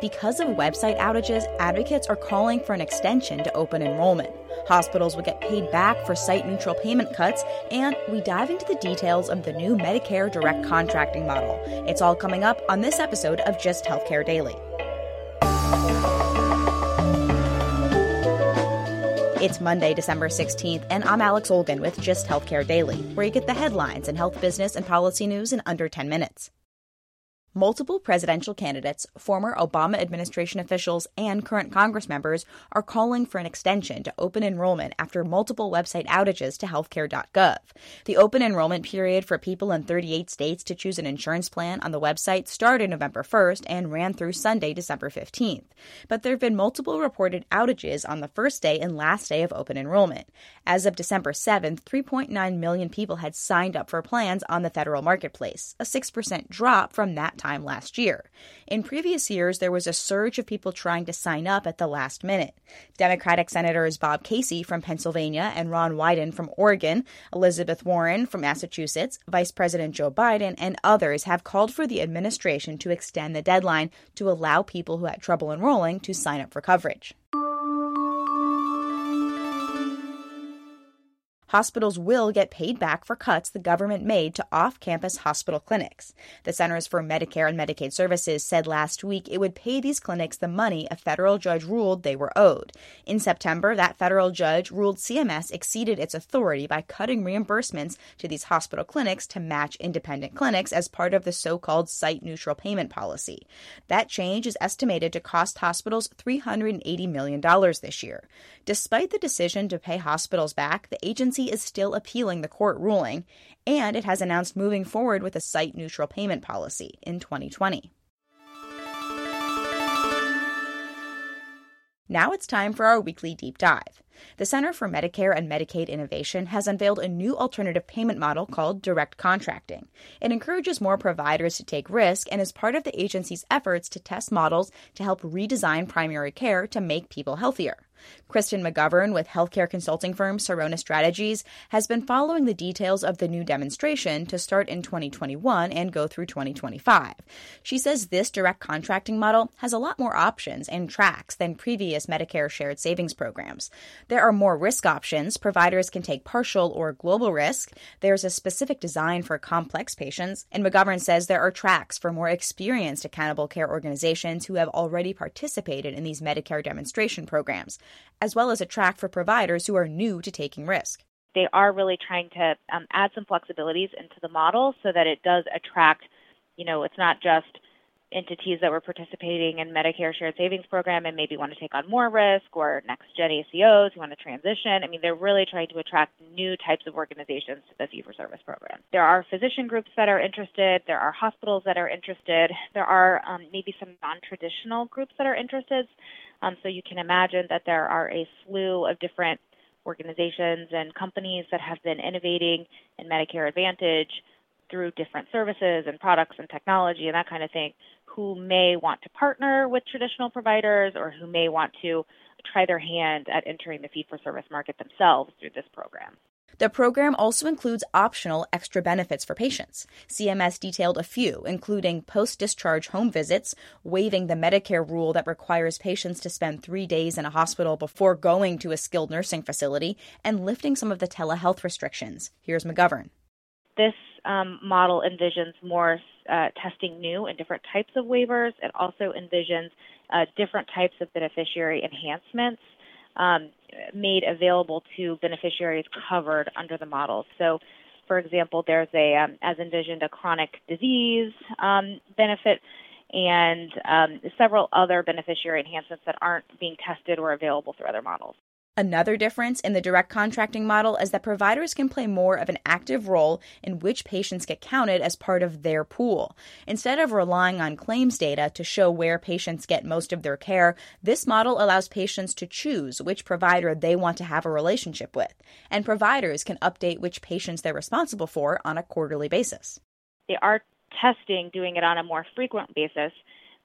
Because of website outages, advocates are calling for an extension to open enrollment. Hospitals will get paid back for site neutral payment cuts, and we dive into the details of the new Medicare direct contracting model. It's all coming up on this episode of Just Healthcare Daily. It's Monday, December 16th, and I'm Alex Olgin with Just Healthcare Daily, where you get the headlines and health business and policy news in under 10 minutes. Multiple presidential candidates, former Obama administration officials, and current Congress members are calling for an extension to open enrollment after multiple website outages to healthcare.gov. The open enrollment period for people in 38 states to choose an insurance plan on the website started November 1st and ran through Sunday, December 15th. But there have been multiple reported outages on the first day and last day of open enrollment. As of December 7th, 3.9 million people had signed up for plans on the federal marketplace, a 6% drop from that time time last year. In previous years, there was a surge of people trying to sign up at the last minute. Democratic Senators Bob Casey from Pennsylvania and Ron Wyden from Oregon, Elizabeth Warren from Massachusetts, Vice President Joe Biden, and others have called for the administration to extend the deadline to allow people who had trouble enrolling to sign up for coverage. Hospitals will get paid back for cuts the government made to off campus hospital clinics. The Centers for Medicare and Medicaid Services said last week it would pay these clinics the money a federal judge ruled they were owed. In September, that federal judge ruled CMS exceeded its authority by cutting reimbursements to these hospital clinics to match independent clinics as part of the so called site neutral payment policy. That change is estimated to cost hospitals $380 million this year. Despite the decision to pay hospitals back, the agency is still appealing the court ruling, and it has announced moving forward with a site neutral payment policy in 2020. Now it's time for our weekly deep dive. The Center for Medicare and Medicaid Innovation has unveiled a new alternative payment model called direct contracting. It encourages more providers to take risk and is part of the agency's efforts to test models to help redesign primary care to make people healthier. Kristen McGovern with healthcare consulting firm Sirona Strategies has been following the details of the new demonstration to start in 2021 and go through 2025. She says this direct contracting model has a lot more options and tracks than previous Medicare shared savings programs. There are more risk options. Providers can take partial or global risk. There's a specific design for complex patients. And McGovern says there are tracks for more experienced accountable care organizations who have already participated in these Medicare demonstration programs as well as a track for providers who are new to taking risk. They are really trying to um, add some flexibilities into the model so that it does attract, you know, it's not just entities that were participating in Medicare Shared Savings Program and maybe want to take on more risk or next gen ACOs who want to transition. I mean, they're really trying to attract new types of organizations to the fee for service program. There are physician groups that are interested, there are hospitals that are interested, there are um, maybe some non traditional groups that are interested. Um, so you can imagine that there are a slew of different organizations and companies that have been innovating in Medicare Advantage through different services and products and technology and that kind of thing who may want to partner with traditional providers or who may want to try their hand at entering the fee for service market themselves through this program. The program also includes optional extra benefits for patients. CMS detailed a few, including post discharge home visits, waiving the Medicare rule that requires patients to spend three days in a hospital before going to a skilled nursing facility, and lifting some of the telehealth restrictions. Here's McGovern. This um, model envisions more uh, testing new and different types of waivers. It also envisions uh, different types of beneficiary enhancements um, made available to beneficiaries covered under the model. So, for example, there's a, um, as envisioned, a chronic disease um, benefit and um, several other beneficiary enhancements that aren't being tested or available through other models. Another difference in the direct contracting model is that providers can play more of an active role in which patients get counted as part of their pool. Instead of relying on claims data to show where patients get most of their care, this model allows patients to choose which provider they want to have a relationship with, and providers can update which patients they're responsible for on a quarterly basis. They are testing doing it on a more frequent basis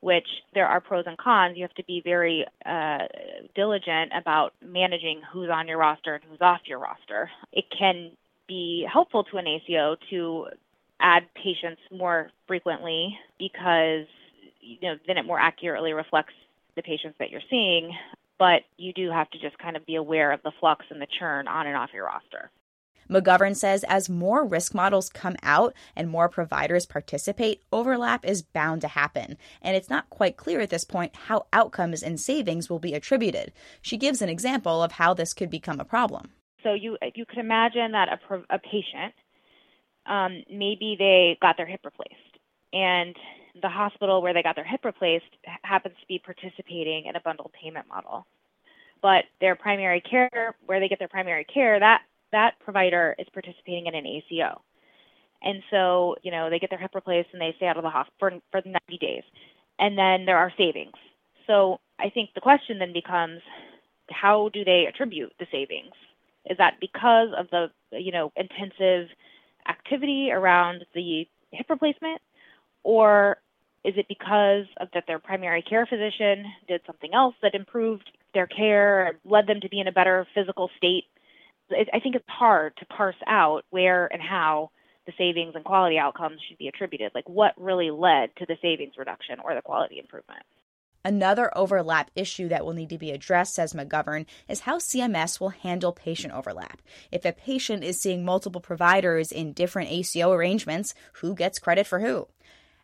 which there are pros and cons. You have to be very uh, diligent about managing who's on your roster and who's off your roster. It can be helpful to an ACO to add patients more frequently because you know then it more accurately reflects the patients that you're seeing but you do have to just kind of be aware of the flux and the churn on and off your roster. McGovern says as more risk models come out and more providers participate, overlap is bound to happen. And it's not quite clear at this point how outcomes and savings will be attributed. She gives an example of how this could become a problem. So you you could imagine that a, a patient, um, maybe they got their hip replaced, and the hospital where they got their hip replaced happens to be participating in a bundled payment model. But their primary care, where they get their primary care, that that provider is participating in an ACO. And so, you know, they get their hip replaced and they stay out of the hospital for, for 90 days. And then there are savings. So I think the question then becomes how do they attribute the savings? Is that because of the, you know, intensive activity around the hip replacement? Or is it because of that their primary care physician did something else that improved their care, led them to be in a better physical state I think it's hard to parse out where and how the savings and quality outcomes should be attributed. Like what really led to the savings reduction or the quality improvement. Another overlap issue that will need to be addressed, says McGovern, is how CMS will handle patient overlap. If a patient is seeing multiple providers in different ACO arrangements, who gets credit for who?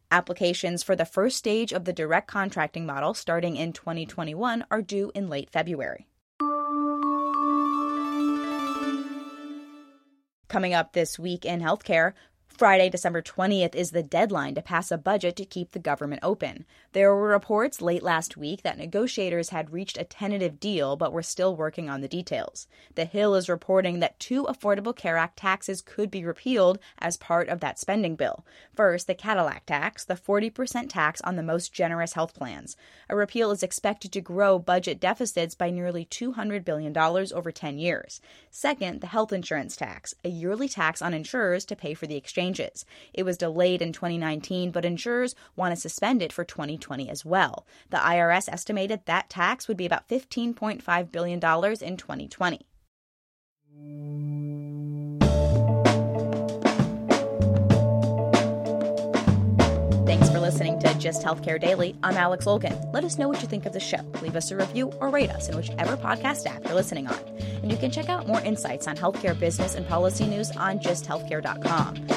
Applications for the first stage of the direct contracting model starting in 2021 are due in late February. Coming up this week in healthcare, Friday, December 20th, is the deadline to pass a budget to keep the government open. There were reports late last week that negotiators had reached a tentative deal but were still working on the details. The Hill is reporting that two Affordable Care Act taxes could be repealed as part of that spending bill. First, the Cadillac tax, the 40% tax on the most generous health plans. A repeal is expected to grow budget deficits by nearly $200 billion over 10 years. Second, the health insurance tax, a yearly tax on insurers to pay for the exchange changes. It was delayed in 2019, but insurers want to suspend it for 2020 as well. The IRS estimated that tax would be about $15.5 billion in 2020. Thanks for listening to Just Healthcare Daily. I'm Alex Olgin. Let us know what you think of the show. Leave us a review or rate us in whichever podcast app you're listening on. And you can check out more insights on healthcare business and policy news on justhealthcare.com.